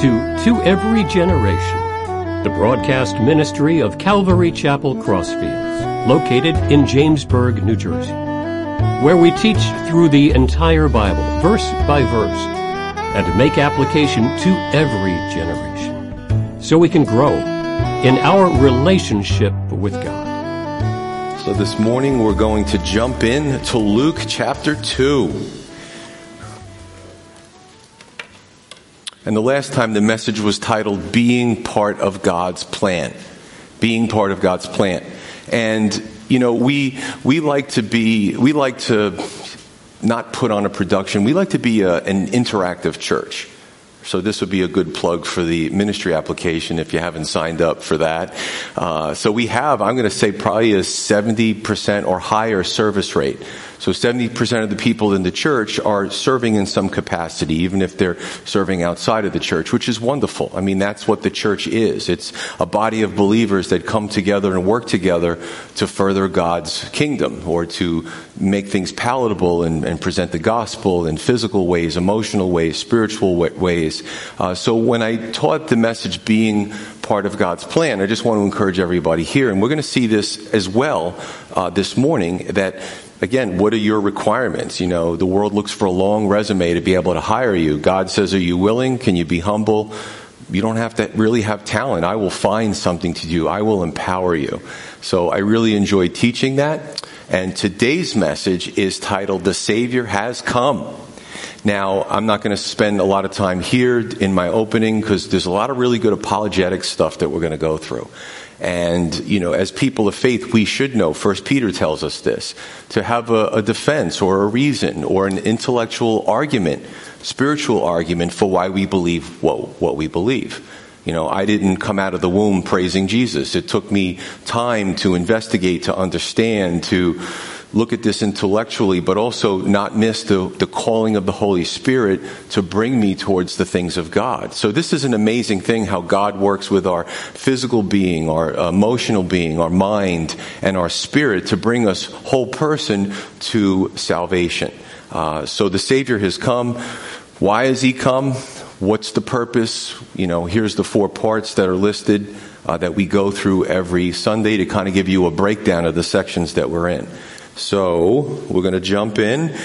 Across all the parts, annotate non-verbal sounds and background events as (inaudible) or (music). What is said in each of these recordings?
to To Every Generation, the broadcast ministry of Calvary Chapel Crossfields, located in Jamesburg, New Jersey, where we teach through the entire Bible, verse by verse, and make application to every generation, so we can grow in our relationship with God. So this morning we're going to jump in to Luke chapter 2. And the last time the message was titled Being Part of God's Plan. Being Part of God's Plan. And, you know, we, we like to be, we like to not put on a production. We like to be a, an interactive church. So this would be a good plug for the ministry application if you haven't signed up for that. Uh, so we have, I'm going to say, probably a 70% or higher service rate. So 70% of the people in the church are serving in some capacity, even if they're serving outside of the church, which is wonderful. I mean, that's what the church is. It's a body of believers that come together and work together to further God's kingdom or to make things palatable and, and present the gospel in physical ways, emotional ways, spiritual ways. Uh, so when I taught the message being part of God's plan, I just want to encourage everybody here, and we're going to see this as well uh, this morning, that again, what are your requirements? You know, the world looks for a long resume to be able to hire you. God says, are you willing? Can you be humble? You don't have to really have talent. I will find something to do. I will empower you. So I really enjoy teaching that. And today's message is titled, The Savior Has Come. Now, I'm not going to spend a lot of time here in my opening because there's a lot of really good apologetic stuff that we're going to go through. And, you know, as people of faith, we should know, First Peter tells us this, to have a, a, defense or a reason or an intellectual argument, spiritual argument for why we believe what, what we believe. You know, I didn't come out of the womb praising Jesus. It took me time to investigate, to understand, to look at this intellectually, but also not miss the, the calling of the Holy Spirit to bring me towards the things of God. So this is an amazing thing how God works with our physical being, our emotional being, our mind, and our spirit to bring us whole person to salvation. Uh, so the Savior has come. Why has He come? What's the purpose? You know, here's the four parts that are listed uh, that we go through every Sunday to kind of give you a breakdown of the sections that we're in. So we're going to jump in.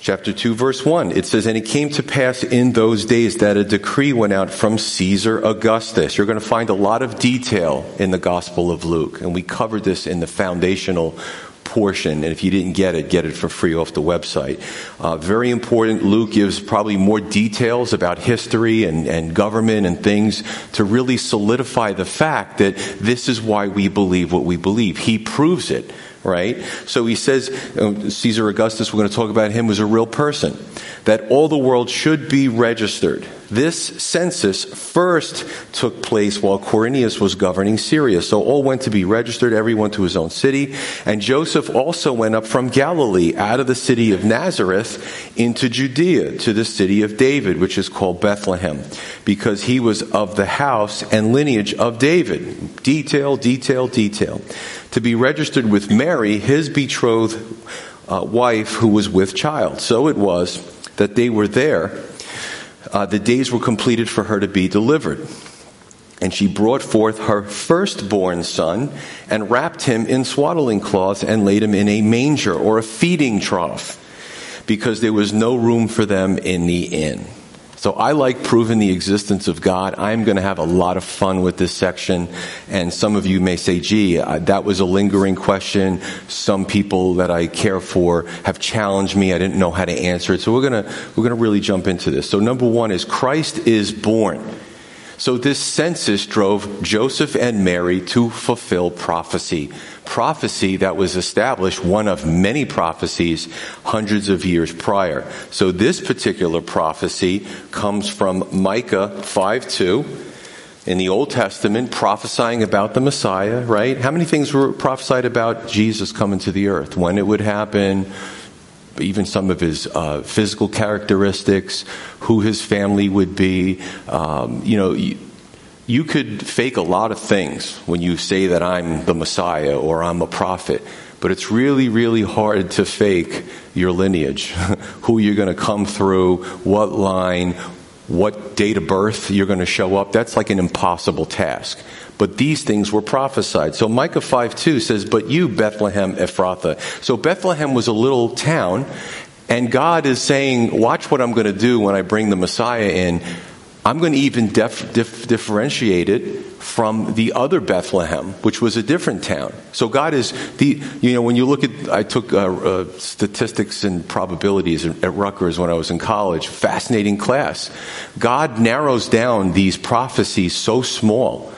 Chapter 2 verse 1. It says, And it came to pass in those days that a decree went out from Caesar Augustus. You're going to find a lot of detail in the Gospel of Luke. And we covered this in the foundational portion. And if you didn't get it, get it for free off the website. Uh, very important. Luke gives probably more details about history and, and government and things to really solidify the fact that this is why we believe what we believe. He proves it right? So he says, uh, Caesar Augustus, we're going to talk about him, was a real person, that all the world should be registered. This census first took place while Quirinius was governing Syria. So all went to be registered, everyone to his own city. And Joseph also went up from Galilee out of the city of Nazareth into Judea to the city of David, which is called Bethlehem, because he was of the house and lineage of David. Detail, detail, detail. To be registered with Mary, his betrothed uh, wife who was with child. So it was that they were there uh, the days were completed for her to be delivered. And she brought forth her firstborn son and wrapped him in swaddling cloths and laid him in a manger or a feeding trough because there was no room for them in the inn. So I like proving the existence of God. I'm going to have a lot of fun with this section. And some of you may say, gee, uh, that was a lingering question. Some people that I care for have challenged me. I didn't know how to answer it. So we're going to, we're going to really jump into this. So number one is Christ is born. So this census drove Joseph and Mary to fulfill prophecy. Prophecy that was established, one of many prophecies hundreds of years prior. So this particular prophecy comes from Micah 5 2 in the Old Testament prophesying about the Messiah, right? How many things were prophesied about Jesus coming to the earth? When it would happen, even some of his uh, physical characteristics, who his family would be. Um, you know, you, could fake a lot of things when you say that I'm the Messiah or I'm a prophet, but it's really, really hard to fake your lineage, (laughs) who you're going to come through, what line, what date of birth you're going to show up. That's like an impossible task. But these things were prophesied. So Micah 5 2 says, But you, Bethlehem Ephrathah. So Bethlehem was a little town, and God is saying, Watch what I'm going to do when I bring the Messiah in. I'm going to even dif- dif- differentiate it from the other Bethlehem, which was a different town. So God is the, you know, when you look at, I took uh, uh, statistics and probabilities at Rutgers when I was in college, fascinating class. God narrows down these prophecies so small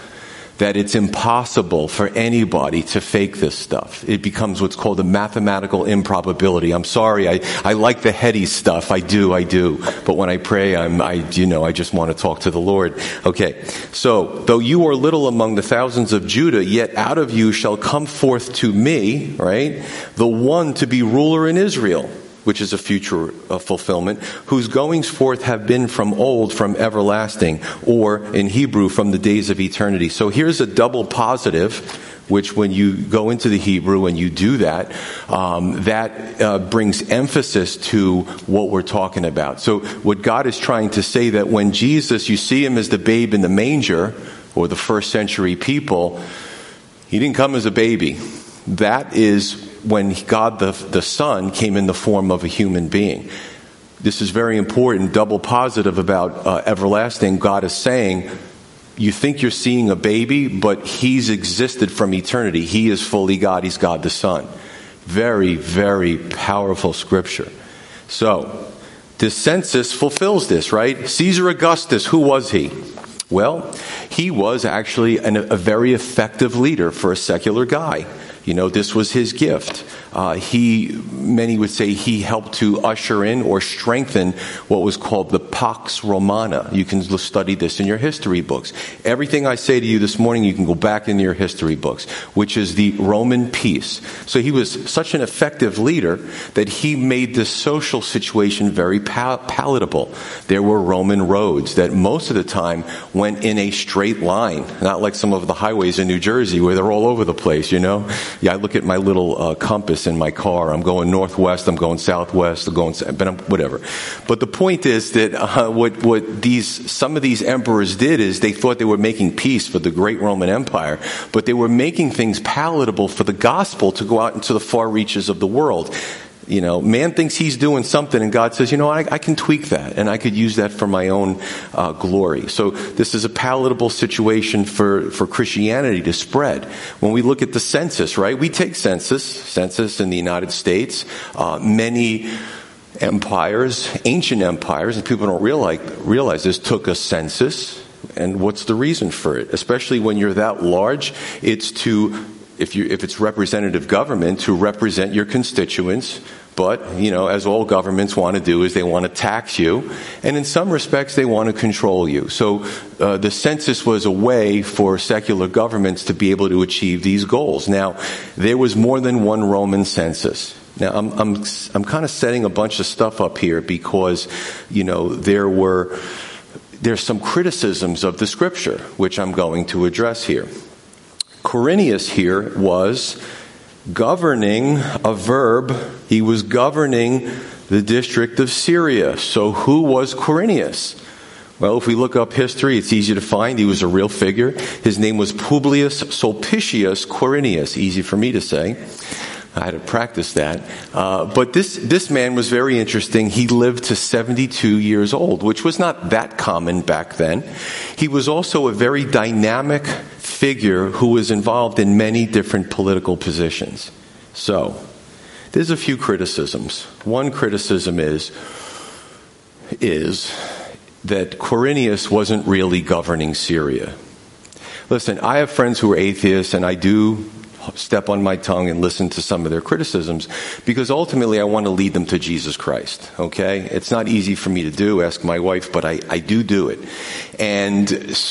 that it's impossible for anybody to fake this stuff. It becomes what's called a mathematical improbability. I'm sorry, I, I like the heady stuff. I do, I do. But when I pray, I'm, I, you know, I just want to talk to the Lord. Okay. So, though you are little among the thousands of Judah, yet out of you shall come forth to me, right? The one to be ruler in Israel which is a future fulfillment, whose goings forth have been from old, from everlasting, or in Hebrew, from the days of eternity. So here's a double positive, which when you go into the Hebrew and you do that, um, that uh, brings emphasis to what we're talking about. So what God is trying to say that when Jesus, you see him as the babe in the manger, or the first century people, he didn't come as a baby. That is when God the, the Son came in the form of a human being. This is very important, double positive about uh, everlasting. God is saying, you think you're seeing a baby, but he's existed from eternity. He is fully God. He's God the Son. Very, very powerful scripture. So, this census fulfills this, right? Caesar Augustus, who was he? Well, he was actually an, a very effective leader for a secular guy. You know, this was his gift. Uh, he, many would say, he helped to usher in or strengthen what was called the Pax Romana. You can study this in your history books. Everything I say to you this morning, you can go back in your history books, which is the Roman peace. So he was such an effective leader that he made the social situation very pal- palatable. There were Roman roads that most of the time went in a straight line, not like some of the highways in New Jersey where they're all over the place, you know? Yeah, I look at my little uh, compass in my car. I'm going northwest. I'm going southwest. I'm going, but I'm, whatever. But the point is that uh, what what these some of these emperors did is they thought they were making peace for the great Roman Empire, but they were making things palatable for the gospel to go out into the far reaches of the world. You know, man thinks he's doing something, and God says, you know, I, I can tweak that, and I could use that for my own uh, glory. So this is a palatable situation for, for Christianity to spread. When we look at the census, right? We take census, census in the United States. Uh, many empires, ancient empires, and people don't realize, realize this, took a census. And what's the reason for it? Especially when you're that large, it's to if, you, if it's representative government, to represent your constituents. But, you know, as all governments want to do is they want to tax you. And in some respects, they want to control you. So uh, the census was a way for secular governments to be able to achieve these goals. Now, there was more than one Roman census. Now, I'm, I'm, I'm kind of setting a bunch of stuff up here because, you know, there were, there's some criticisms of the scripture, which I'm going to address here. Quirinius here was governing a verb. He was governing the district of Syria. So who was Quirinius? Well, if we look up history, it's easy to find. He was a real figure. His name was Publius Sulpicius Quirinius. Easy for me to say. I had to practice that. Uh, but this, this man was very interesting. He lived to 72 years old, which was not that common back then. He was also a very dynamic figure who was involved in many different political positions. So, there's a few criticisms. One criticism is, is that Quirinius wasn't really governing Syria. Listen, I have friends who are atheists, and I do step on my tongue and listen to some of their criticisms because ultimately I want to lead them to Jesus Christ. Okay? It's not easy for me to do, ask my wife, but I, I do do it. And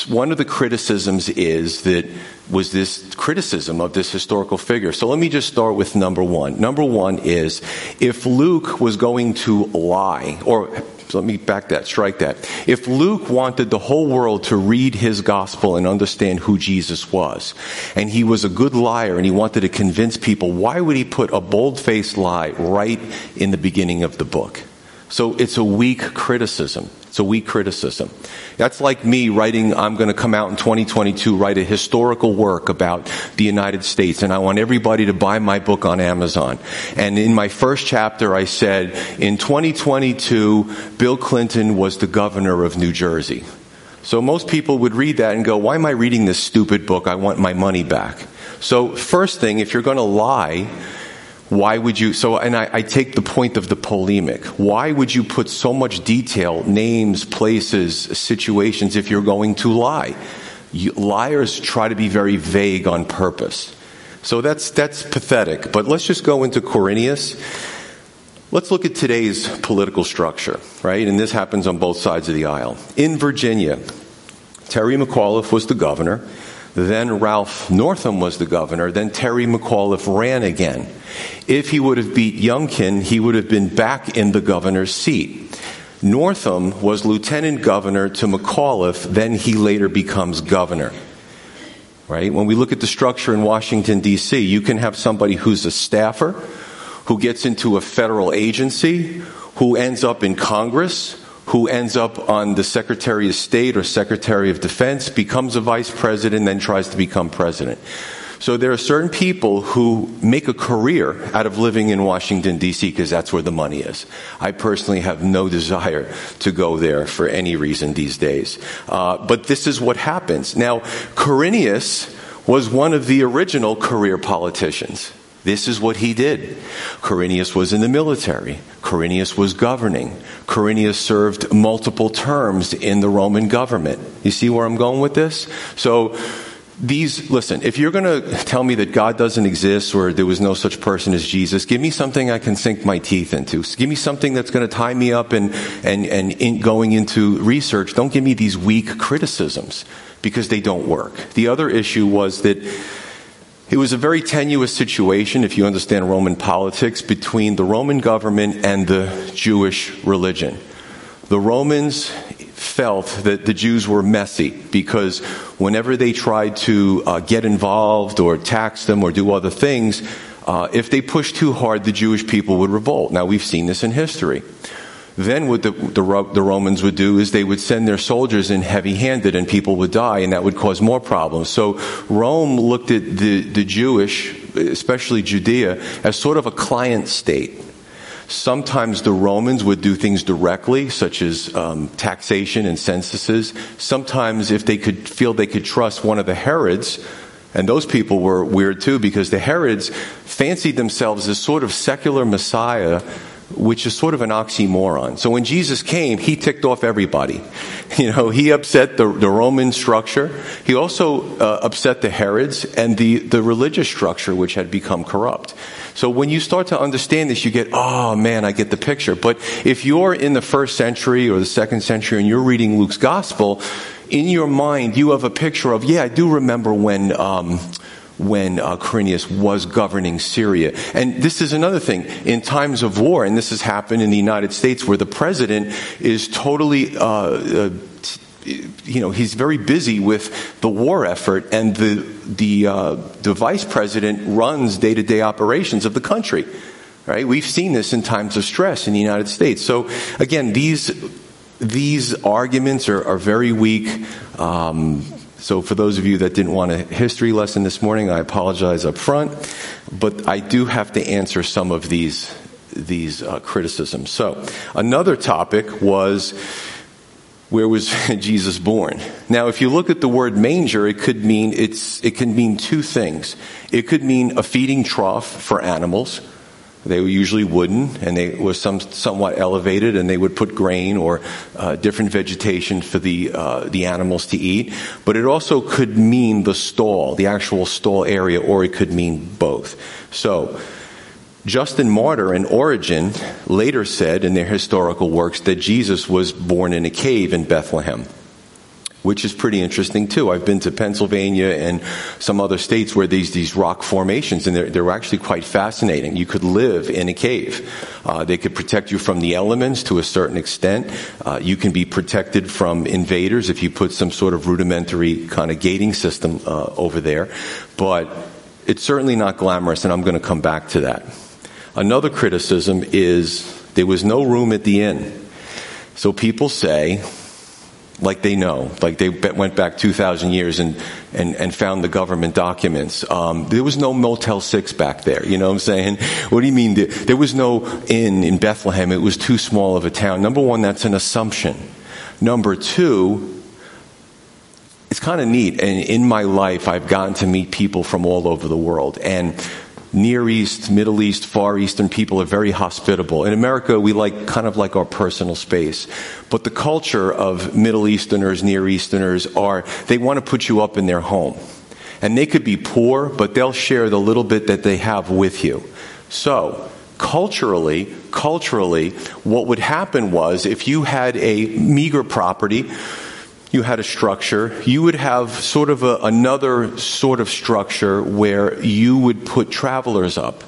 one of the criticisms is that was this criticism of this historical figure. So let me just start with number one. Number one is if Luke was going to lie, or let me back that, strike that. If Luke wanted the whole world to read his gospel and understand who Jesus was, and he was a good liar and he wanted to convince people, why would he put a bold faced lie right in the beginning of the book? So it's a weak criticism. It's a weak criticism. That's like me writing, I'm going to come out in 2022, write a historical work about the United States, and I want everybody to buy my book on Amazon. And in my first chapter, I said, in 2022, Bill Clinton was the governor of New Jersey. So most people would read that and go, why am I reading this stupid book? I want my money back. So first thing, if you're going to lie, why would you? So, and I, I, take the point of the polemic. Why would you put so much detail, names, places, situations, if you're going to lie? You, liars try to be very vague on purpose. So that's, that's pathetic. But let's just go into Quirinius. Let's look at today's political structure, right? And this happens on both sides of the aisle. In Virginia, Terry McAuliffe was the governor. Then Ralph Northam was the governor. Then Terry McAuliffe ran again. If he would have beat Youngkin, he would have been back in the governor's seat. Northam was lieutenant governor to McAuliffe, then he later becomes governor. Right? When we look at the structure in Washington, D.C., you can have somebody who's a staffer, who gets into a federal agency, who ends up in Congress, who ends up on the Secretary of State or Secretary of Defense, becomes a vice president, then tries to become president. So there are certain people who make a career out of living in Washington, D.C., because that's where the money is. I personally have no (laughs) desire to go there for any reason these days. Uh, but this is what happens. Now, Quirinius was one of the original career politicians. This is what he did. Quirinius was in the military. Quirinius was governing. Quirinius served multiple terms in the Roman government. You see where I'm going with this? So, these, listen, if you're going to tell me that God doesn't exist or there was no such person as Jesus, give me something I can sink my teeth into. Give me something that's going to tie me up and, and, and in going into research. Don't give me these weak criticisms because they don't work. The other issue was that it was a very tenuous situation, if you understand Roman politics, between the Roman government and the Jewish religion. The Romans felt that the Jews were messy because whenever they tried to uh, get involved or tax them or do other things, uh, if they pushed too hard, the Jewish people would revolt. Now, we've seen this in history. Then what the, the, the, Romans would do is they would send their soldiers in heavy handed and people would die and that would cause more problems. So Rome looked at the, the Jewish, especially Judea, as sort of a client state. Sometimes the Romans would do things directly, such as um, taxation and censuses. Sometimes, if they could feel they could trust one of the Herods, and those people were weird too, because the Herods fancied themselves as sort of secular Messiah which is sort of an oxymoron. So when Jesus came, he ticked off everybody. (laughs) You know, he upset the, the Roman structure. He also uh, upset the Herods and the, the religious structure, which had become corrupt. So when you start to understand this, you get, oh man, I get the picture. But if you're in the first century or the second century and you're reading Luke's gospel, in your mind, you have a picture of, yeah, I do remember when, um, when uh, Quirinius was governing Syria. And this is another thing. In times of war, and this has happened in the United States where the president is totally, uh, uh, you know, he's very busy with the war effort and the, the, uh, the vice president runs day to day operations of the country. Right? We've seen this in times of stress in the United States. So again, these, these arguments are, are very weak. Um, so, for those of you that didn't want a history lesson this morning, I apologize up front, but I do have to answer some of these these uh, criticisms. So, another topic was where was (laughs) Jesus born? Now, if you look at the word manger, it could mean it's it can mean two things. It could mean a feeding trough for animals they were usually wooden and they were some, somewhat elevated and they would put grain or uh, different vegetation for the, uh, the animals to eat. But it also could mean the stall, the actual stall area, or it could mean both. So, Justin Martyr and Origen later said in their historical works that Jesus was born in a cave in Bethlehem which is pretty interesting too. I've been to Pennsylvania and some other states where these these rock formations, and they're, they're actually quite fascinating. You could live in a cave. Uh, they could protect you from the elements to a certain extent. Uh, you can be protected from invaders if you put some sort of rudimentary kind of gating system uh, over there. But it's certainly not glamorous, and I'm going to come back to that. Another criticism is there was no room at the inn. So people say, like they know, like they went back 2,000 years and, and, and found the government documents. Um, there was no Motel 6 back there, you know what I'm saying? (laughs) What do you mean? There was no inn in Bethlehem. It was too small of a town. Number one, that's an assumption. Number two, it's kind of neat. And in my life, I've gotten to meet people from all over the world. And Near East, Middle East, Far Eastern people are very hospitable. In America, we like kind of like our personal space. But the culture of Middle Easterners, Near Easterners are, they want to put you up in their home. And they could be poor, but they'll share the little bit that they have with you. So, culturally, culturally, what would happen was if you had a meager property, you had a structure, you would have sort of a, another sort of structure where you would put travelers up.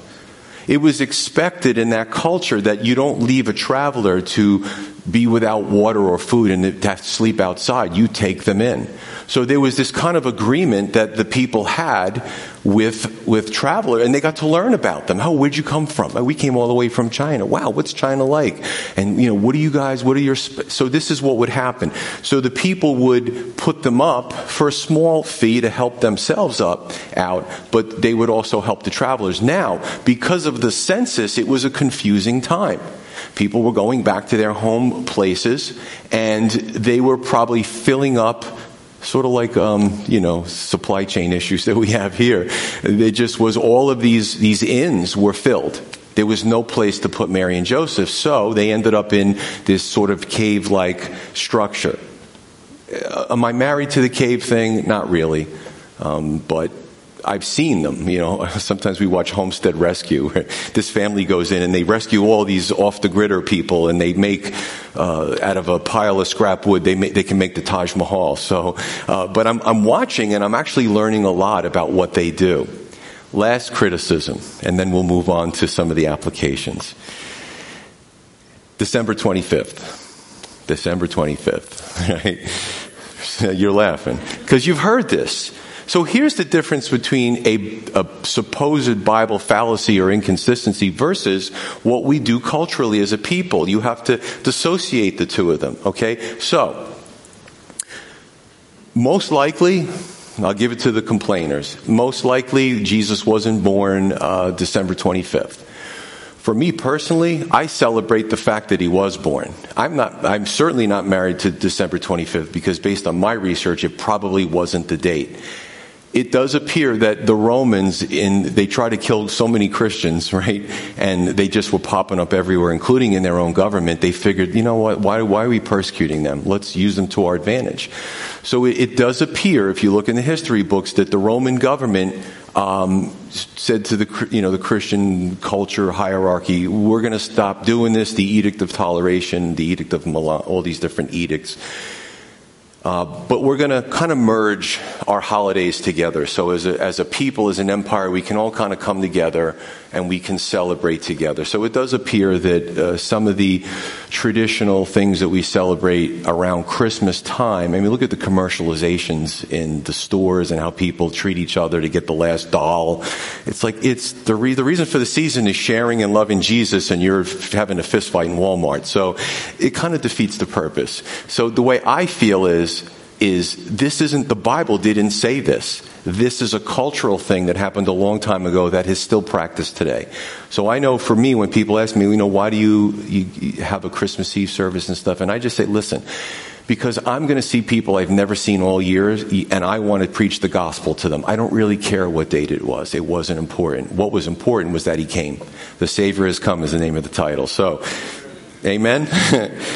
It was expected in that culture that you don't leave a traveler to be without water or food and to sleep outside. You take them in. So there was this kind of agreement that the people had with, with traveler and they got to learn about them. Oh, where'd you come from? Oh, we came all the way from China. Wow, what's China like? And, you know, what are you guys, what are your, sp-? so this is what would happen. So the people would put them up for a small fee to help themselves up, out, but they would also help the travelers. Now, because of the census, it was a confusing time. People were going back to their home places and they were probably filling up sort of like um, you know supply chain issues that we have here. It just was all of these these inns were filled. There was no place to put Mary and Joseph, so they ended up in this sort of cave-like structure. Uh, am I married to the cave thing? Not really, um, but I've seen them. You know, (laughs) sometimes we watch Homestead Rescue. (laughs) this family goes in and they rescue all these off the gritter people, and they make uh, out of a pile of scrap wood. They make, they can make the Taj Mahal. So, uh, but I'm, I'm watching and I'm actually learning a lot about what they do. Last criticism, and then we'll move on to some of the applications. December 25th. December 25th. (laughs) Right? You're laughing because you've heard this. So here's the difference between a, a, supposed Bible fallacy or inconsistency versus what we do culturally as a people. You have to dissociate the two of them, okay? So, most likely, I'll give it to the complainers. Most likely, Jesus wasn't born uh, December 25th. For me personally, I celebrate the fact that he was born. I'm not, I'm certainly not married to December 25th because based on my research, it probably wasn't the date it does appear that the Romans in they try to kill so many Christians, (laughs) right? And they just were popping up everywhere, including in their own government. They figured, you know what? Why why are we persecuting them? Let's use them to our advantage. So it, it does appear, if you look in the history books, that the Roman government um, said to the you know the Christian culture hierarchy, we're going to stop doing this. The Edict of Toleration, the Edict of Milan, all these different edicts uh, but we're going to kind of merge our holidays together. So as a, as a people, as an empire, we can all kind of come together and we can celebrate together. So it does appear that uh, some of the traditional things that we celebrate around Christmas time, I mean, look at the commercializations in the stores and how people treat each other to get the last doll. It's like, it's the, re- the reason for the season is sharing and loving Jesus and you're having a fist fight in Walmart. So it kind of defeats the purpose. So the way I feel is is this isn't the Bible didn't say this. This is a cultural thing that happened a long time ago that is still practiced today. So I know for me, when people ask me, you know, why do you, you have a Christmas Eve service and stuff? And I just say, listen, because I'm going to see people I've never seen all years and I want to preach the gospel to them. I don't really care what date it was. It wasn't important. What was important was that he came. The Savior has come is the name of the title. So Amen?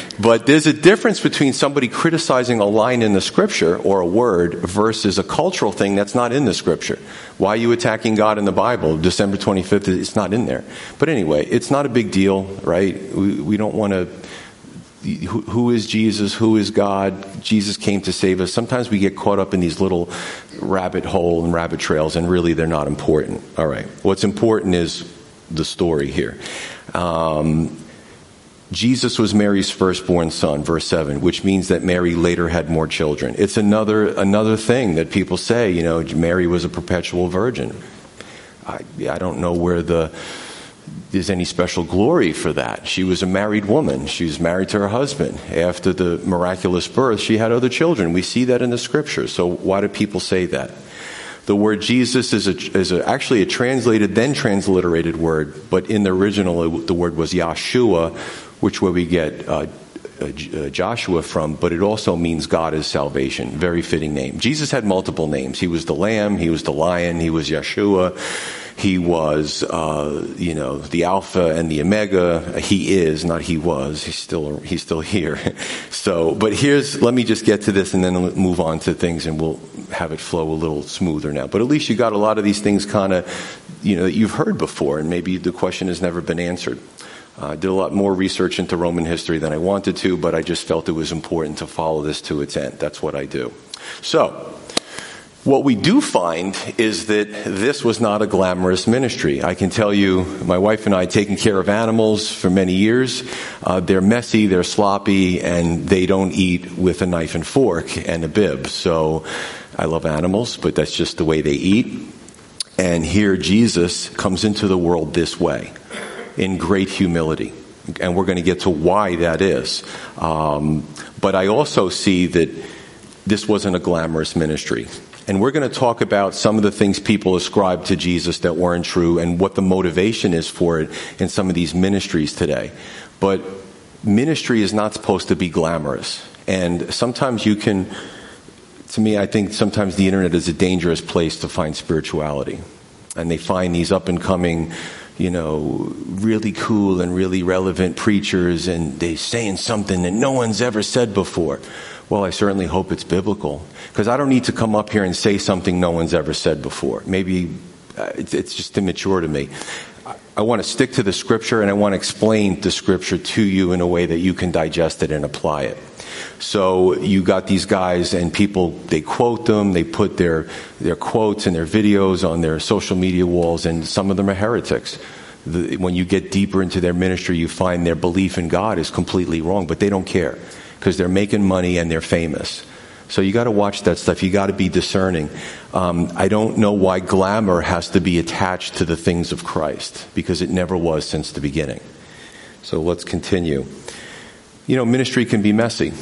(laughs) but there's a difference between somebody criticizing a line in the scripture or a word versus a cultural thing that's not in the scripture. Why are you attacking God in the Bible? December 25th, it's not in there. But anyway, it's not a big deal, right? We, we don't want to. Who, is Jesus? Who is God? Jesus came to save us. Sometimes we get caught up in these little rabbit hole and rabbit trails, and really they're not important. All right. What's important is the story here. Um, Jesus was Mary's firstborn son, verse 7, which means that Mary later had more children. It's another, another thing that people say, you know, Mary was a perpetual virgin. I, I don't know where the there's any special glory for that. She was a married woman. She was married to her husband. After the miraculous birth, she had other children. We see that in the scripture. So why do people say that? The word Jesus is, a, is a, actually a translated, then transliterated word, but in the original, the word was Yahshua, which where we get uh, uh, uh, Joshua from, but it also means God is salvation. Very fitting name. Jesus had multiple names. He was the Lamb, he was the Lion, he was Yeshua, he was, uh, you know, the Alpha and the Omega. He is, not he was. He's still he's still here. (laughs) so, but here's let me just get to this and then move on to things, and we'll have it flow a little smoother now. But at least you got a lot of these things kind of, you know, that you've heard before, and maybe the question has never been answered. Uh, I uh, did a lot more research into Roman history than I wanted to, but I just felt it was important to follow this to its end. That's what I do. So, what we do find is that this was not a glamorous ministry. I can tell you, my wife and I taking care of animals for many years. Uh, they're messy, they're sloppy, and they don't eat with a knife and fork and a bib. So, I love animals, but that's just the way they eat. And here Jesus comes into the world this way in great humility. And we're going to get to why that is. Um, but I also see that this wasn't a glamorous ministry. And we're going to talk about some of the things people ascribe to Jesus that weren't true and what the motivation is for it in some of these ministries today. But ministry is not supposed to be glamorous. And sometimes you can, to me, I think sometimes the internet is a dangerous place to find spirituality. And they find these up and coming you know, really cool and really relevant preachers and they're saying something that no one's ever said before. Well, I certainly hope it's biblical because I don't need to come up here and say something no one's ever said before. Maybe uh, it's, it's just immature to me. I, want to stick to the scripture and I want to explain the scripture to you in a way that you can digest it and apply it. So you got these guys and people, they quote them, they put their, their quotes and their videos on their social media walls, and some of them are heretics. The, when you get deeper into their ministry, you find their belief in God is completely wrong, but they don't care because they're making money and they're famous. So you got to watch that stuff. You got to be discerning. Um, I don't know why glamour has to be attached to the things of Christ because it never was since the beginning. So let's continue. You know, ministry can be messy.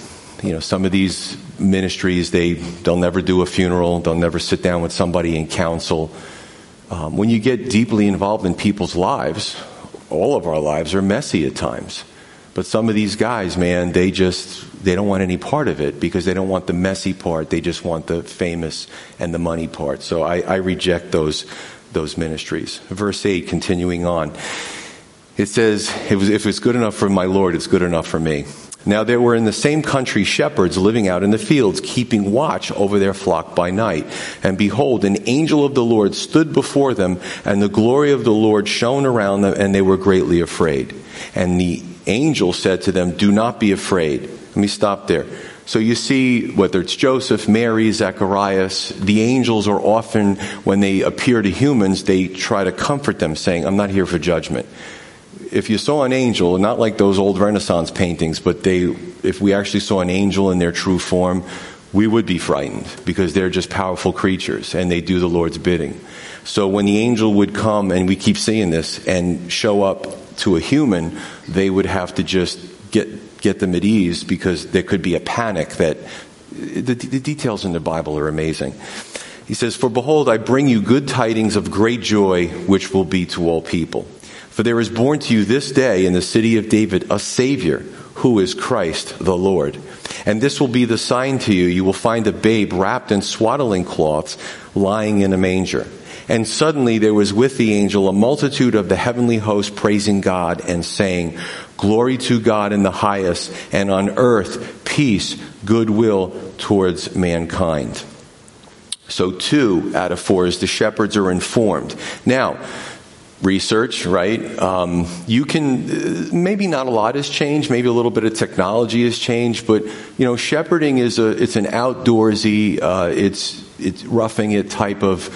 You know, some of these ministries, they, they'll never do a funeral, they'll never sit down with somebody in counsel. Um, when you get deeply involved in people's lives, all of our lives are messy at times. But some of these guys, man, they just, they don't want any part of it because they don't want the messy part. They just want the famous and the money part. So I, I reject those, those ministries. Verse 8, continuing on. It says, if it's good enough for my Lord, it's good enough for me. Now there were in the same country shepherds living out in the fields, keeping watch over their flock by night. And behold, an angel of the Lord stood before them, and the glory of the Lord shone around them, and they were greatly afraid. And the angel said to them, Do not be afraid. Let me stop there. So you see, whether it's Joseph, Mary, Zacharias, the angels are often, when they appear to humans, they try to comfort them, saying, I'm not here for judgment if you saw an angel, not like those old Renaissance paintings, but they, if we actually saw an angel in their true form, we would be frightened because they're just powerful creatures and they do the Lord's bidding. So when the angel would come, and we keep seeing this, and show up to a human, they would have to just get, get them at ease because there could be a panic that the, the details in the Bible are amazing. He says, For behold, I bring you good tidings of great joy, which will be to all people. For there is born to you this day in the city of David a Savior, who is Christ the Lord. And this will be the sign to you. You will find a babe wrapped in swaddling cloths lying in a manger. And suddenly there was with the angel a multitude of the heavenly host praising God and saying, Glory to God in the highest, and on earth peace, goodwill towards mankind. So two out of four is the shepherds are informed. Now, research, right? Um, you can, uh, maybe not a lot has changed, maybe a little bit of technology has changed, but, you know, shepherding is a, it's an outdoorsy, uh, it's, it's roughing it type of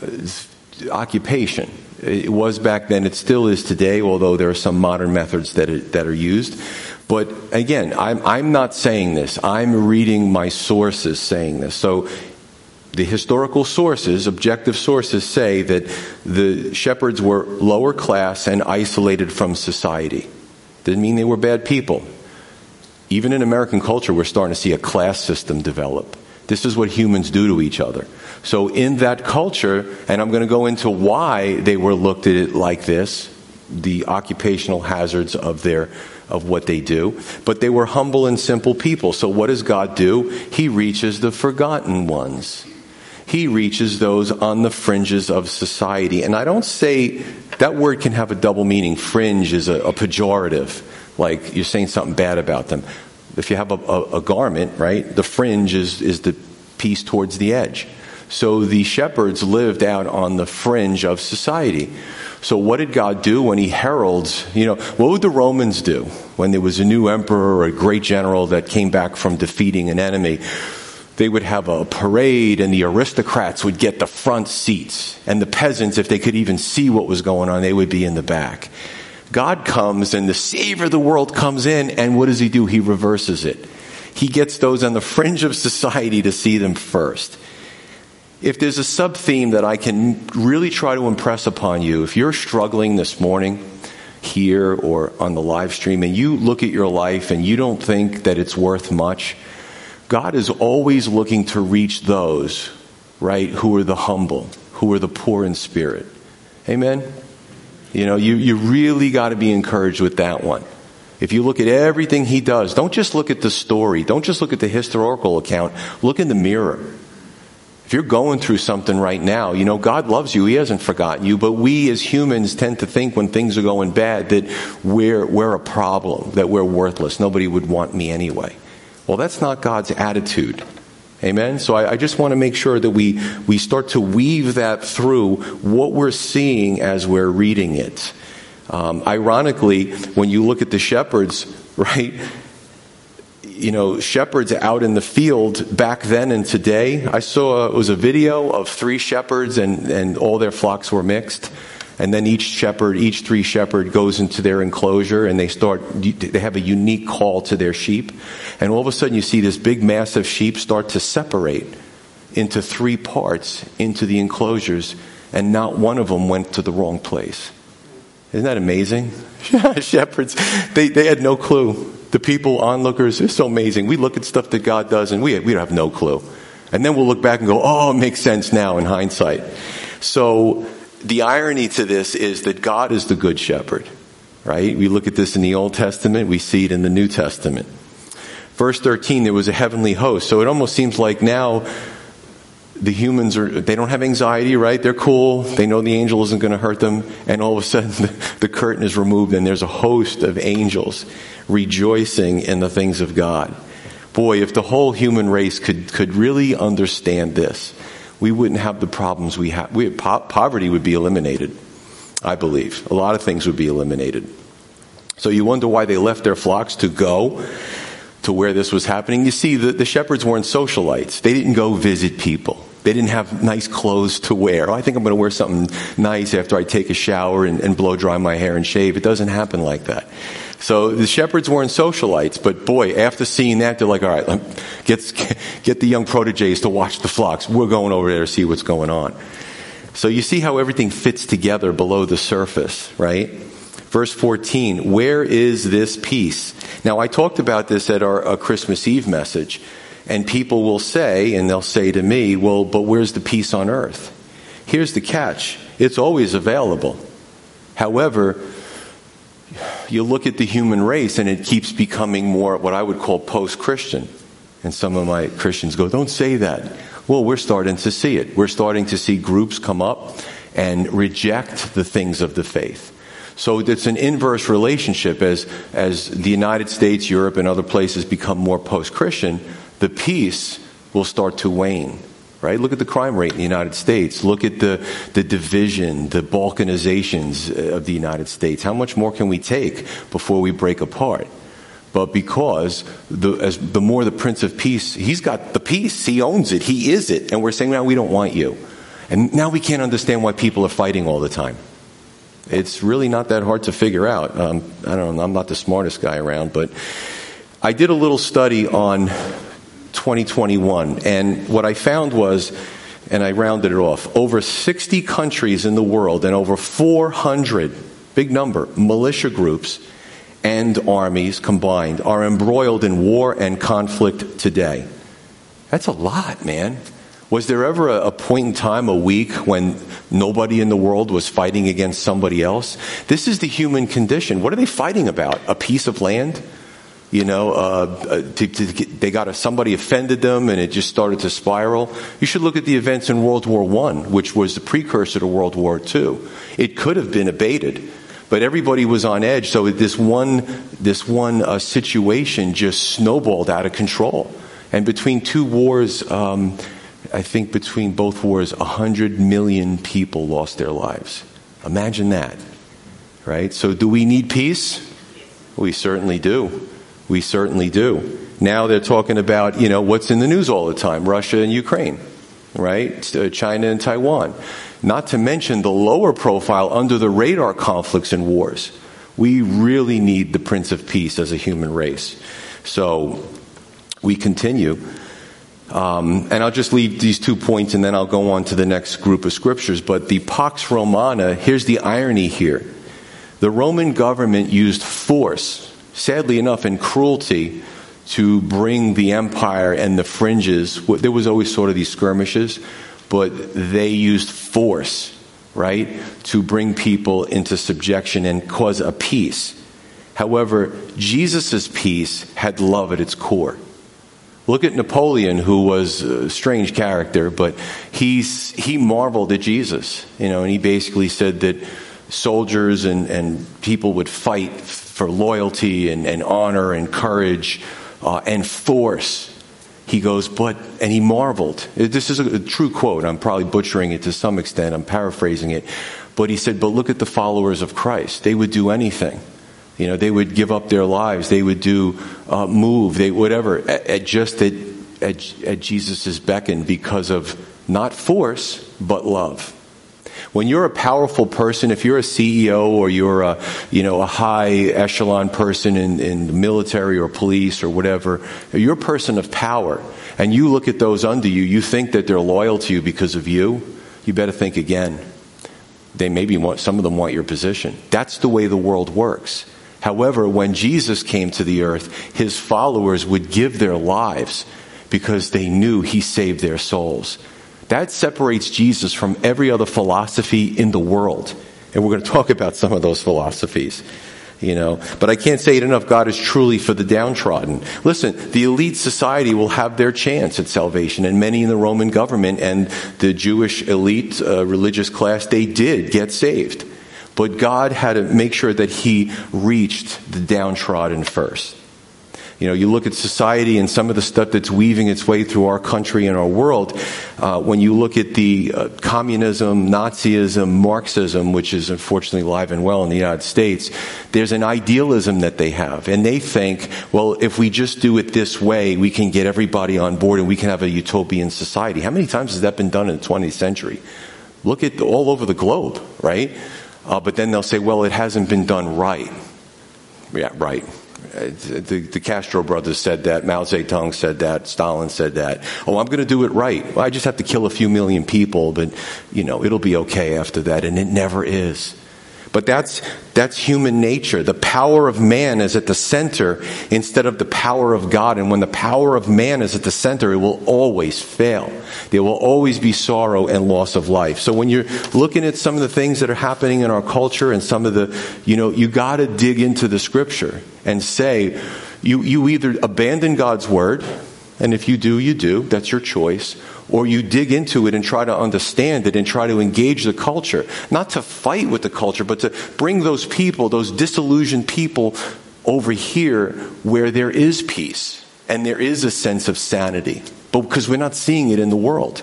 uh, occupation. It was back then, it still is today, although there are some modern methods that, it, that are used. But again, I'm, I'm not saying this. I'm reading my sources saying this. So the historical sources, objective sources, say that the shepherds were lower class and isolated from society. Didn't mean they were bad people. Even in American culture, we're starting to see a class system develop. This is what humans do to each other. So, in that culture, and I'm going to go into why they were looked at it like this, the occupational hazards of their of what they do, but they were humble and simple people. So what does God do? He reaches the forgotten ones. He reaches those on the fringes of society. And I don't say that word can have a double meaning. Fringe is a, a pejorative, like you're saying something bad about them. If you have a, a, a garment, right, the fringe is, is the piece towards the edge. So the shepherds lived out on the fringe of society. So what did God do when he heralds, you know, what would the Romans do when there was a new emperor or a great general that came back from defeating an enemy? They would have a parade and the aristocrats would get the front seats and the peasants, if they could even see what was going on, they would be in the back. God comes and the savior of the world comes in and what does he do? He reverses it. He gets those on the fringe of society to see them first if there's a sub theme that I can really try to impress upon you, if you're struggling this morning here or on the live stream and you look at your life and you don't think that it's worth much, God is always looking to reach those, right, who are the humble, who are the poor in spirit. Amen? You know, you, you really got to be encouraged with that one. If you look at everything he does, don't just look at the story, don't just look at the historical account, look in the mirror. If you're going through something right now, you know, God loves you. He hasn't forgotten you. But we as humans tend to think when things are going bad that we're, we're a problem, that we're worthless. Nobody would want me anyway. Well, that's not God's attitude. Amen. So I, I, just want to make sure that we, we start to weave that through what we're seeing as we're reading it. Um, ironically, when you look at the shepherds, (laughs) right, you know, shepherds out in the field back then and today. I saw it was a video of three shepherds and, and all their flocks were mixed. And then each shepherd, each three shepherd goes into their enclosure and they start, they have a unique call to their sheep. And all of a sudden you see this big mass of sheep start to separate into three parts into the enclosures and not one of them went to the wrong place. Isn't that amazing? (laughs) Shepherds, they, they had no clue the people, onlookers, it's so amazing. We look at stuff that God does and we, we have no clue. And then we'll look back and go, oh, it makes sense now in hindsight. So the irony to this is that God is the good shepherd, right? We look at this in the Old Testament, we see it in the New Testament. Verse 13, there was a heavenly host. So it almost seems like now the humans are, they don't have anxiety, right? They're cool. They know the angel isn't going to hurt them. And all of a sudden (laughs) the, the curtain is removed and there's a host of angels rejoicing in the things of God. Boy, if the whole human race could, could really understand this, we wouldn't have the problems we have. We, po- poverty would be eliminated, I believe. A lot of things would be eliminated. So you wonder why they left their flocks to go to where this was happening. You see, the, the shepherds weren't socialites. They didn't go visit people. They didn't have nice clothes to wear. Oh, I think I'm going to wear something nice after I take a shower and, and blow dry my hair and shave. It doesn't happen like that. So the shepherds weren't socialites, but boy, after seeing that, they're like, all right, let's get, (laughs) get the young proteges to watch the flocks. We're going over there to see what's going on. So you see how everything fits together below the surface, right? Verse 14, where is this peace? Now, I talked about this at our, our Christmas Eve message, and people will say, and they'll say to me, well, but where's the peace on earth? Here's the catch it's always available. However, you look at the human race and it keeps becoming more what I would call post Christian. And some of my Christians go, don't say that. Well, we're starting to see it. We're starting to see groups come up and reject the things of the faith. So it's an inverse relationship as, as the United States, Europe, and other places become more post Christian, the peace will start to wane right? Look at the crime rate in the United States. Look at the, the division, the balkanizations uh, of the United States. How much more can we take before we break apart? But because the, as, the more the Prince of Peace, he's got the peace, he owns it, he is it, and we're saying, now we don't want you. And now we can't understand why people are fighting all the time. It's really not that hard to figure out. Um, I don't know, I'm not the smartest guy around, but I did a little study on 2021. And what I found was and I rounded it off, over 60 countries in the world and over 400, big number, militia groups and armies combined are embroiled in war and conflict today. That's a lot, man. Was there ever a, a, point in time, a week, when nobody in the world was fighting against somebody else? This is the human condition. What are they fighting about? A piece of land? You know, uh, uh to, to get, they got a, somebody offended them and it just started to spiral. You should look at the events in World War One, which was the precursor to World War Two. It could have been abated, but everybody was on edge. So this one, this one uh, situation just snowballed out of control. And between two wars, um, I think between both wars, 100 million people lost their lives. Imagine that, right? So, do we need peace? We certainly do. We certainly do. Now they're talking about, you know, what's in the news all the time Russia and Ukraine, right? Uh, China and Taiwan. Not to mention the lower profile, under the radar conflicts and wars. We really need the Prince of Peace as a human race. So, we continue. Um, and I'll just leave these two points and then I'll go on to the next group of scriptures. But the Pax Romana, here's the irony here. The Roman government used force, sadly enough, and cruelty to bring the empire and the fringes. There was always sort of these skirmishes, but they used force, right, to bring people into subjection and cause a peace. However, Jesus' peace had love at its core. Look at Napoleon, who was a strange character, but he's, he marveled at Jesus, you know, and he basically said that soldiers and, and people would fight for loyalty and, and honor and courage uh, and force. He goes, but, and he marveled. This is a, a true quote. I'm probably butchering it to some extent. I'm paraphrasing it. But he said, but look at the followers of Christ. They would do anything you know, they would give up their lives. They would do, uh, move, they, whatever, at, at just at, at, at Jesus' beckon because of not force, but love. When you're a powerful person, if you're a CEO or you're a, you know, a high echelon person in, in the military or police or whatever, you're a person of power. And you look at those under you, you think that they're loyal to you because of you, you better think again. They maybe want, some of them want your position. That's the way the world works. However, when Jesus came to the earth, his followers would give their lives because they knew he saved their souls. That separates Jesus from every other philosophy in the world. And we're going to talk about some of those philosophies. You know, but I can't say it enough. God is truly for the downtrodden. Listen, the elite society will have their chance at salvation, and many in the Roman government and the Jewish elite uh, religious class, they did get saved. But God had to make sure that He reached the downtrodden first. You know, you look at society and some of the stuff that's weaving its way through our country and our world. Uh, when you look at the uh, communism, Nazism, Marxism, which is unfortunately alive and well in the United States, there's an idealism that they have. And they think, well, if we just do it this way, we can get everybody on board and we can have a utopian society. How many times has that been done in the 20th century? Look at all over the globe, right? Uh, but then they'll say, well, it hasn't been done right. Yeah, right. Uh, the, the, Castro brothers said that. Mao Zedong said that. Stalin said that. Oh, I'm going to do it right. Well, I just have to kill a few million people, but, you know, it'll be okay after that. And it never is. But that's, that's human nature. The power of man is at the center instead of the power of God. And when the power of man is at the center, it will always fail. There will always be sorrow and loss of life. So when you're looking at some of the things that are happening in our culture and some of the, you know, you gotta dig into the scripture and say, you, you either abandon God's word, and if you do, you do. That's your choice or you dig into it and try to understand it and try to engage the culture. Not to fight with the culture, but to bring those people, those disillusioned people, over here where there is peace and there is a sense of sanity. But because we're not seeing it in the world.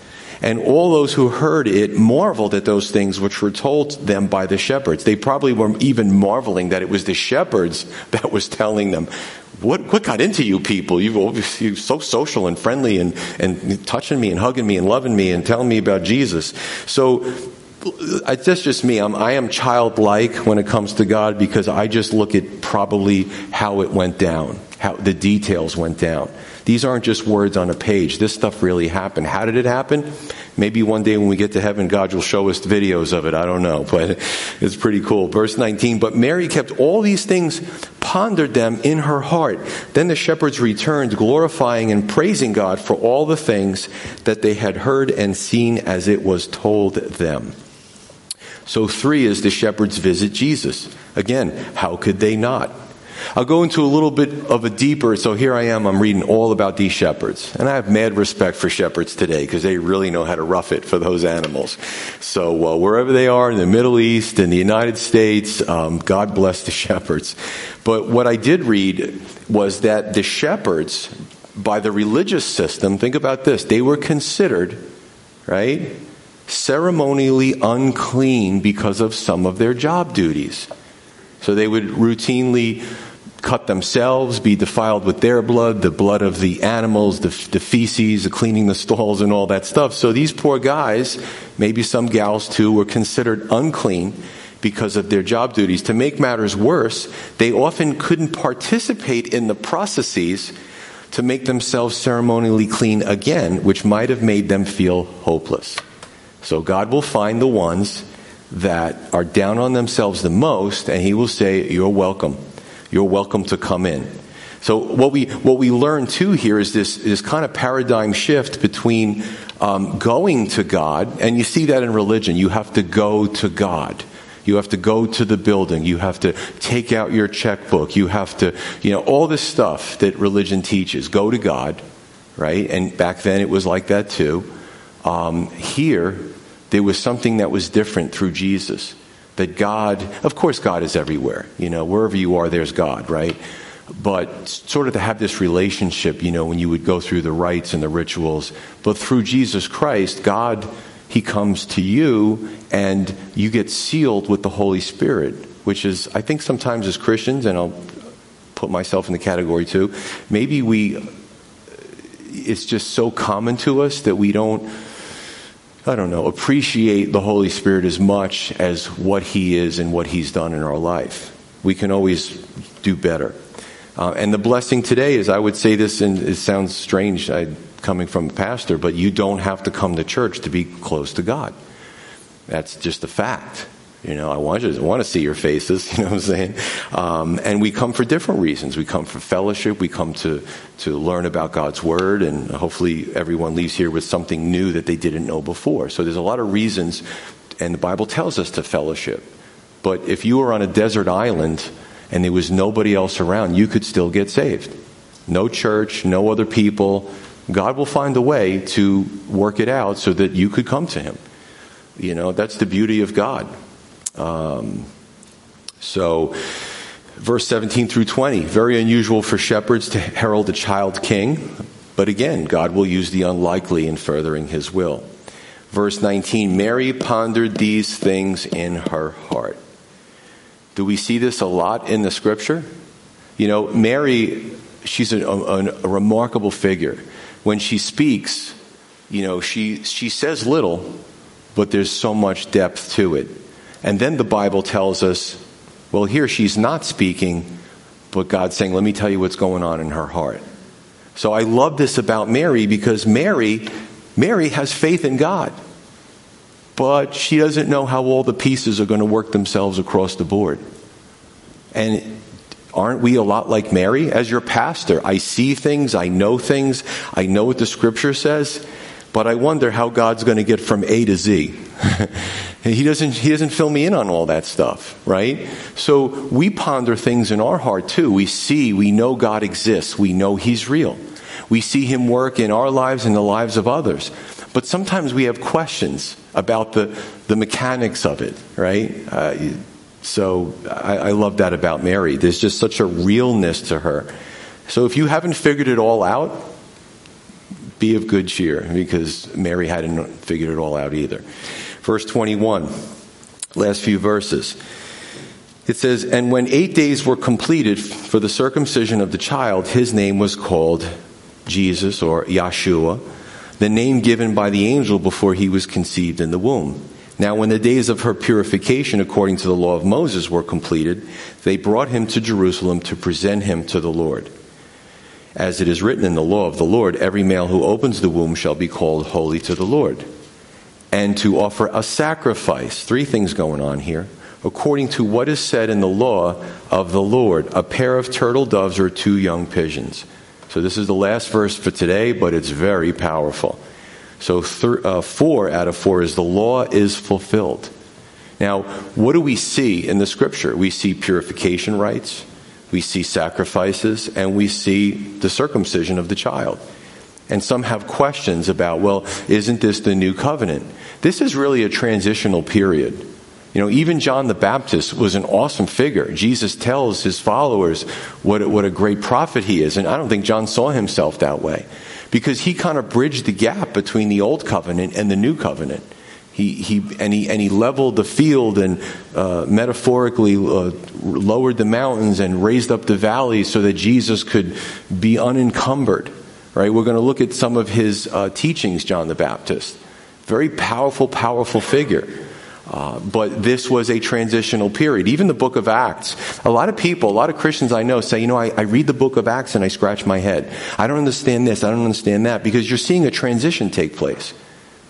And all those who heard it marveled at those things which were told them by the shepherds. They probably were even marveling that it was the shepherds (laughs) that was telling them, what, what got into you people? You're oh, so social and friendly and, and touching me and hugging me and loving me and telling me about Jesus. So that's just me. I'm, I am childlike when it comes to God because I just look at probably how it went down, how the details went down. These aren't just words on a page. This stuff really happened. How did it happen? Maybe one day when we get to heaven, God will show us videos of it. I don't know, but (laughs) it's pretty cool. Verse 19, but Mary kept all these things, pondered them in her heart. Then the shepherds returned, glorifying and praising God for all the things that they had heard and seen as it was told them. So three is the shepherds visit Jesus. Again, how could they not? I'll go into a little bit of a deeper, so here I am, I'm reading all about these shepherds. And I have mad respect for shepherds today because they really know how to rough it for those animals. So uh, wherever they are in the Middle East, in the United States, um, God bless the (laughs) shepherds. But what I did read was that the shepherds, by the religious system, think about this, they were considered, right, ceremonially unclean because of some of their job duties. So they would routinely cut themselves, be defiled with their blood, the blood of the animals, the, the, feces, the cleaning the stalls, and all that stuff. So these poor guys, maybe some gals too, were considered unclean because of their job duties. To make matters worse, they often couldn't participate in the processes to make themselves ceremonially clean again, which might have made them feel hopeless. So God will find the ones that are down on themselves the most, and He will say, You're welcome you're welcome to come in. So what we what we learn too here is this this kind of paradigm shift between um, going to God, and you see that in religion. You have to go to God. You have to go to the building. You have to take out your checkbook. You have to, you know, all this stuff that religion teaches. Go to God, right? And back then it was like that too. Um, here, there was something that was different through Jesus that God, of course, God is everywhere. You know, wherever you are, there's God, right? But sort of to have this relationship, you know, when you would go through the rites and the rituals, but through Jesus Christ, God, He comes to you and you get sealed with the Holy Spirit, which is, I think sometimes as Christians, and I'll put myself in the category too, maybe we, it's just so common to us that we don't I don't know, appreciate the Holy Spirit as much as what He is and what He's done in our life. We can always do better. Uh, and the blessing today is, I would say this, and it sounds strange I, coming from a pastor, but you don't have to come to church to be close to God. That's just a fact. You know, I want you to want to see your faces. (laughs) You know what I'm saying? Um, and we come for different reasons. We come for fellowship. We come to to learn about God's word, and hopefully everyone leaves here with something new that they didn't know before. So there's a lot of reasons, and the Bible tells us to fellowship. But if you were on a desert island and there was nobody else around, you could still get saved. No church, no other people. God will find a way to work it out so that you could come to Him. You know, that's the beauty of God. Um, so, verse 17 through 20, very unusual for shepherds to herald a child king, but again, God will use the unlikely in furthering his will. Verse 19, Mary pondered these things in her heart. Do we see this a lot in the scripture? You know, Mary, she's a, a, a remarkable figure. When she speaks, you know, she, she says little, but there's so much depth to it. And then the Bible tells us, well, here she's not speaking, but God's saying, let me tell you what's going on in her heart. So I love this about Mary because Mary, Mary has faith in God. But she doesn't know how all the pieces are going to work themselves across the board. And aren't we a lot like Mary? As your pastor, I see things, I know things, I know what the scripture says, but I wonder how God's going to get from A to Z. (laughs) he doesn't, he doesn't fill me in on all that stuff, right? So we ponder things in our heart too. We see, we know God exists. We know He's real. We see Him work in our lives and the lives of others. But sometimes we have questions about the, the mechanics of it, right? Uh, so I, I love that about Mary. There's just such a realness to her. So if you haven't figured it all out, be of good cheer because Mary hadn't figured it all out either. Verse 21, last few verses. It says, And when eight days were completed for the circumcision of the child, his name was called Jesus or Yeshua, the name given by the angel before he was conceived in the womb. Now, when the days of her purification according to the law of Moses were completed, they brought him to Jerusalem to present him to the Lord. As it is written in the law of the Lord, every male who opens the womb shall be called holy to the Lord. And to offer a sacrifice, three things going on here, according to what is said in the law of the Lord, a pair of turtle doves or two young pigeons. So this is the last verse for today, but it's very powerful. So th- uh, four out of four is the law is fulfilled. Now, what do we see in the scripture? We see purification rites we see sacrifices, and we see the circumcision of the child. And some have questions about, well, isn't this the new covenant? This is really a transitional period. You know, even John the Baptist was an awesome figure. Jesus tells his followers what, what a great prophet he is. And I don't think John saw himself that way because he kind of bridged the gap between the old covenant and the new covenant. He, he, and, he, and he leveled the field and uh, metaphorically uh, lowered the mountains and raised up the valleys so that Jesus could be unencumbered. Right? We're going to look at some of his uh, teachings, John the Baptist. Very powerful, powerful figure. Uh, but this was a transitional period. Even the book of Acts. A lot of people, a lot of Christians I know say, you know, I, I read the book of Acts and I scratch my head. I don't understand this, I don't understand that, because you're seeing a transition take place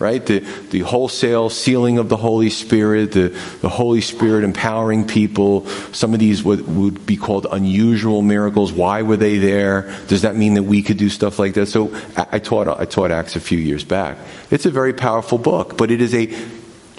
right? The, the wholesale sealing of the Holy Spirit, the, the Holy Spirit empowering people. Some of these would, would be called unusual miracles. Why were they there? Does that mean that we could do stuff like that? So I, I taught, I taught Acts a few years back. It's a very powerful book, but it is a,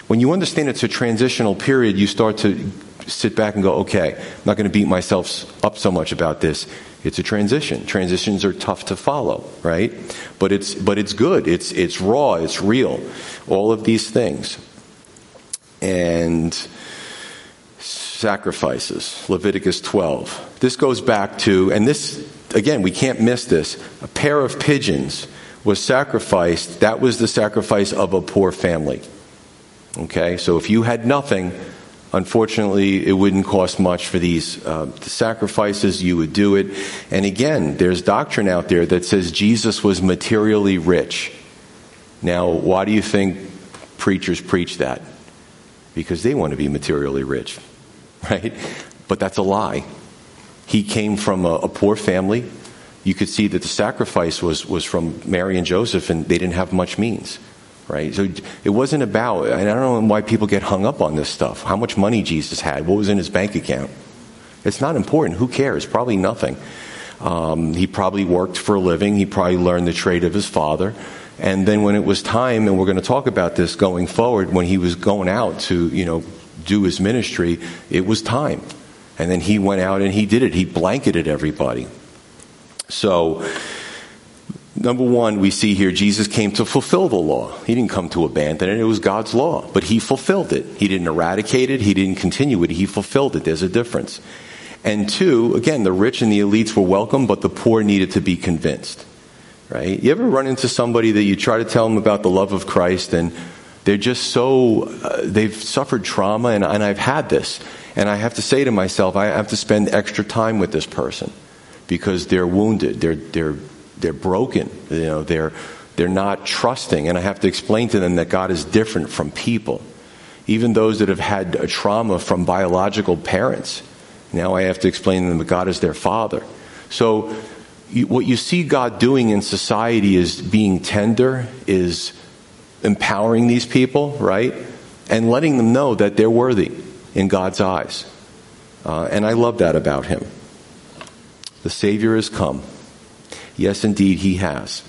when you understand it's a transitional period, you start to sit back and go, okay, I'm not going to beat myself up so much about this. It's a transition. Transitions are tough to follow, right? But it's but it's good. It's it's raw. It's real. All of these things. And sacrifices. Leviticus 12. This goes back to and this again, we can't miss this. A pair of pigeons was sacrificed. That was the sacrifice of a poor family. Okay? So if you had nothing, Unfortunately, it wouldn't cost much for these uh, sacrifices. You would do it. And again, there's doctrine out there that says Jesus was materially rich. Now, why do you think preachers preach that? Because they want to be materially rich, (laughs) right? But that's a lie. He came from a, a poor family. You could see that the sacrifice was, was from Mary and Joseph, and they didn't have much means right? So it wasn't about, and I don't know why people get hung up on this stuff. How much money Jesus had, what was in his bank account. It's not important. Who cares? Probably nothing. Um, he probably worked for a living. He probably learned the trade of his father. And then when it was time, and we're going to talk about this going forward, when he was going out to, you know, do his ministry, it was time. And then he went out and he did it. He blanketed everybody. So, Number one, we see here Jesus came to fulfill the law. He didn't come to abandon it. It was God's law, but he fulfilled it. He didn't eradicate it. He didn't continue it. He fulfilled it. There's a difference. And two, again, the rich and the elites were welcome, but the poor needed to be convinced. Right? You ever run into somebody that you try to tell them about the love of Christ and they're just so, uh, they've suffered trauma and, and I've had this. And I have to say to myself, I have to spend extra time with this person because they're wounded. They're, they're they're broken. You know, they're, they're not trusting. And I have to explain to them that God is different from people. Even those that have had a trauma from biological parents. Now I have to explain to them that God is their father. So you, what you see God doing in society is being tender, is empowering these people, right? And letting them know that they're worthy in God's eyes. Uh, and I love that about him. The Savior has come. Yes, indeed, he has.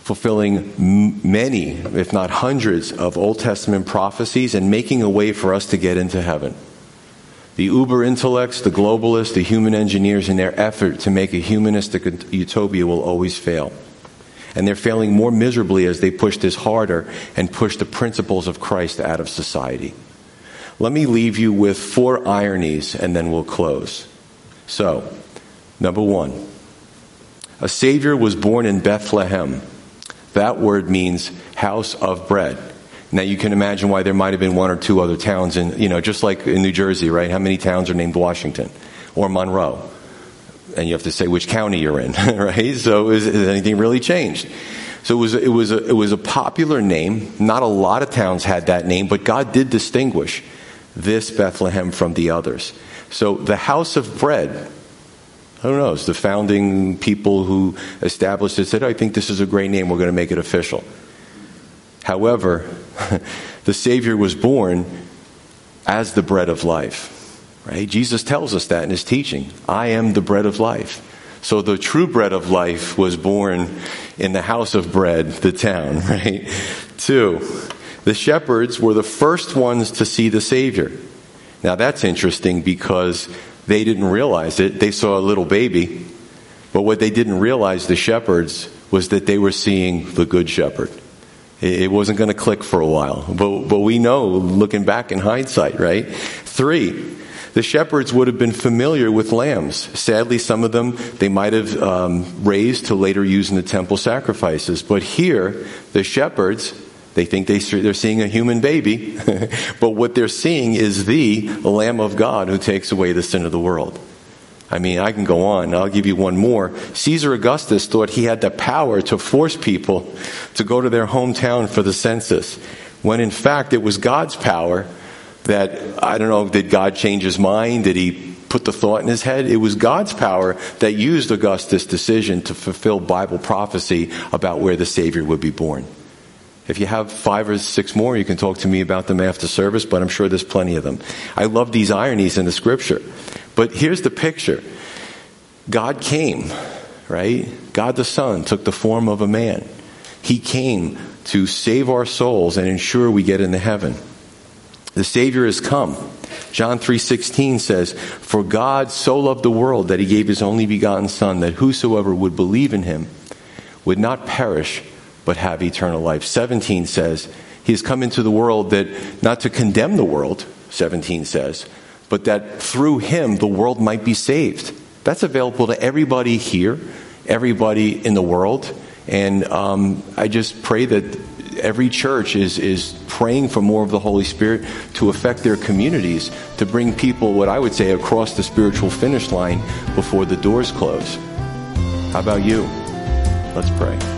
Fulfilling many, if not hundreds, of Old Testament prophecies and making a way for us to get into heaven. The uber intellects, the globalists, the human engineers, in their effort to make a humanistic utopia will always fail. And they're failing more miserably as they push this harder and push the principles of Christ out of society. Let me leave you with four ironies and then we'll close. So, number one, a Savior was born in Bethlehem, that word means house of bread. Now you can imagine why there might have been one or two other towns in, you know, just like in New Jersey, right? How many towns are named Washington or Monroe? And you have to say which county you're in, (laughs) right? So is, has anything really changed? So it was, it was, a, it was a popular name. Not a lot of towns had that name, but God did distinguish this Bethlehem from the others. So the house of bread, I don't know, it's the founding people who established it said, I think this is a great name, we're going to make it official. However, (laughs) the Savior was born as the bread of life. Right? Jesus tells us that in his teaching. I am the bread of life. So the true bread of life was born in the house of bread, the town, (laughs) right? Two, the shepherds were the first ones to see the Savior. Now that's interesting because they didn't realize it. They saw a little baby, but what they didn't realize, the shepherds, was that they were seeing the good shepherd. It wasn't going to click for a while, but, but we know, looking back in hindsight, right? Three, the shepherds would have been familiar with lambs. Sadly, some of them they might have um, raised to later use in the temple sacrifices. But here, the shepherds, they think they, they're seeing a human baby, (laughs) but what they're seeing is the Lamb of God who takes away the sin of the world. I mean, I can go on. I'll give you one more. Caesar Augustus thought he had the power to force people to go to their hometown for the census, when in fact it was God's power that, I don't know, did God change his mind? Did he put the thought in his head? It was God's power that used Augustus' decision to fulfill Bible prophecy about where the Savior would be born. If you have five or six more, you can talk to me about them after service, but I'm sure there's plenty of them. I love these ironies in the scripture. But here's the picture God came, right? God the Son took the form of a man. He came to save our souls and ensure we get into heaven. The Savior has come. John 3:16 says, "For God so loved the world that he gave his only begotten son that whosoever would believe in him would not perish but have eternal life." 17 says, "He has come into the world that not to condemn the world," 17 says, "but that through him the world might be saved." That's available to everybody here, everybody in the world, and um, I just pray that every church is, is praying for more of the Holy Spirit to affect their communities, to bring people, what I would say, across the spiritual finish line before the doors close. How about you? Let's pray.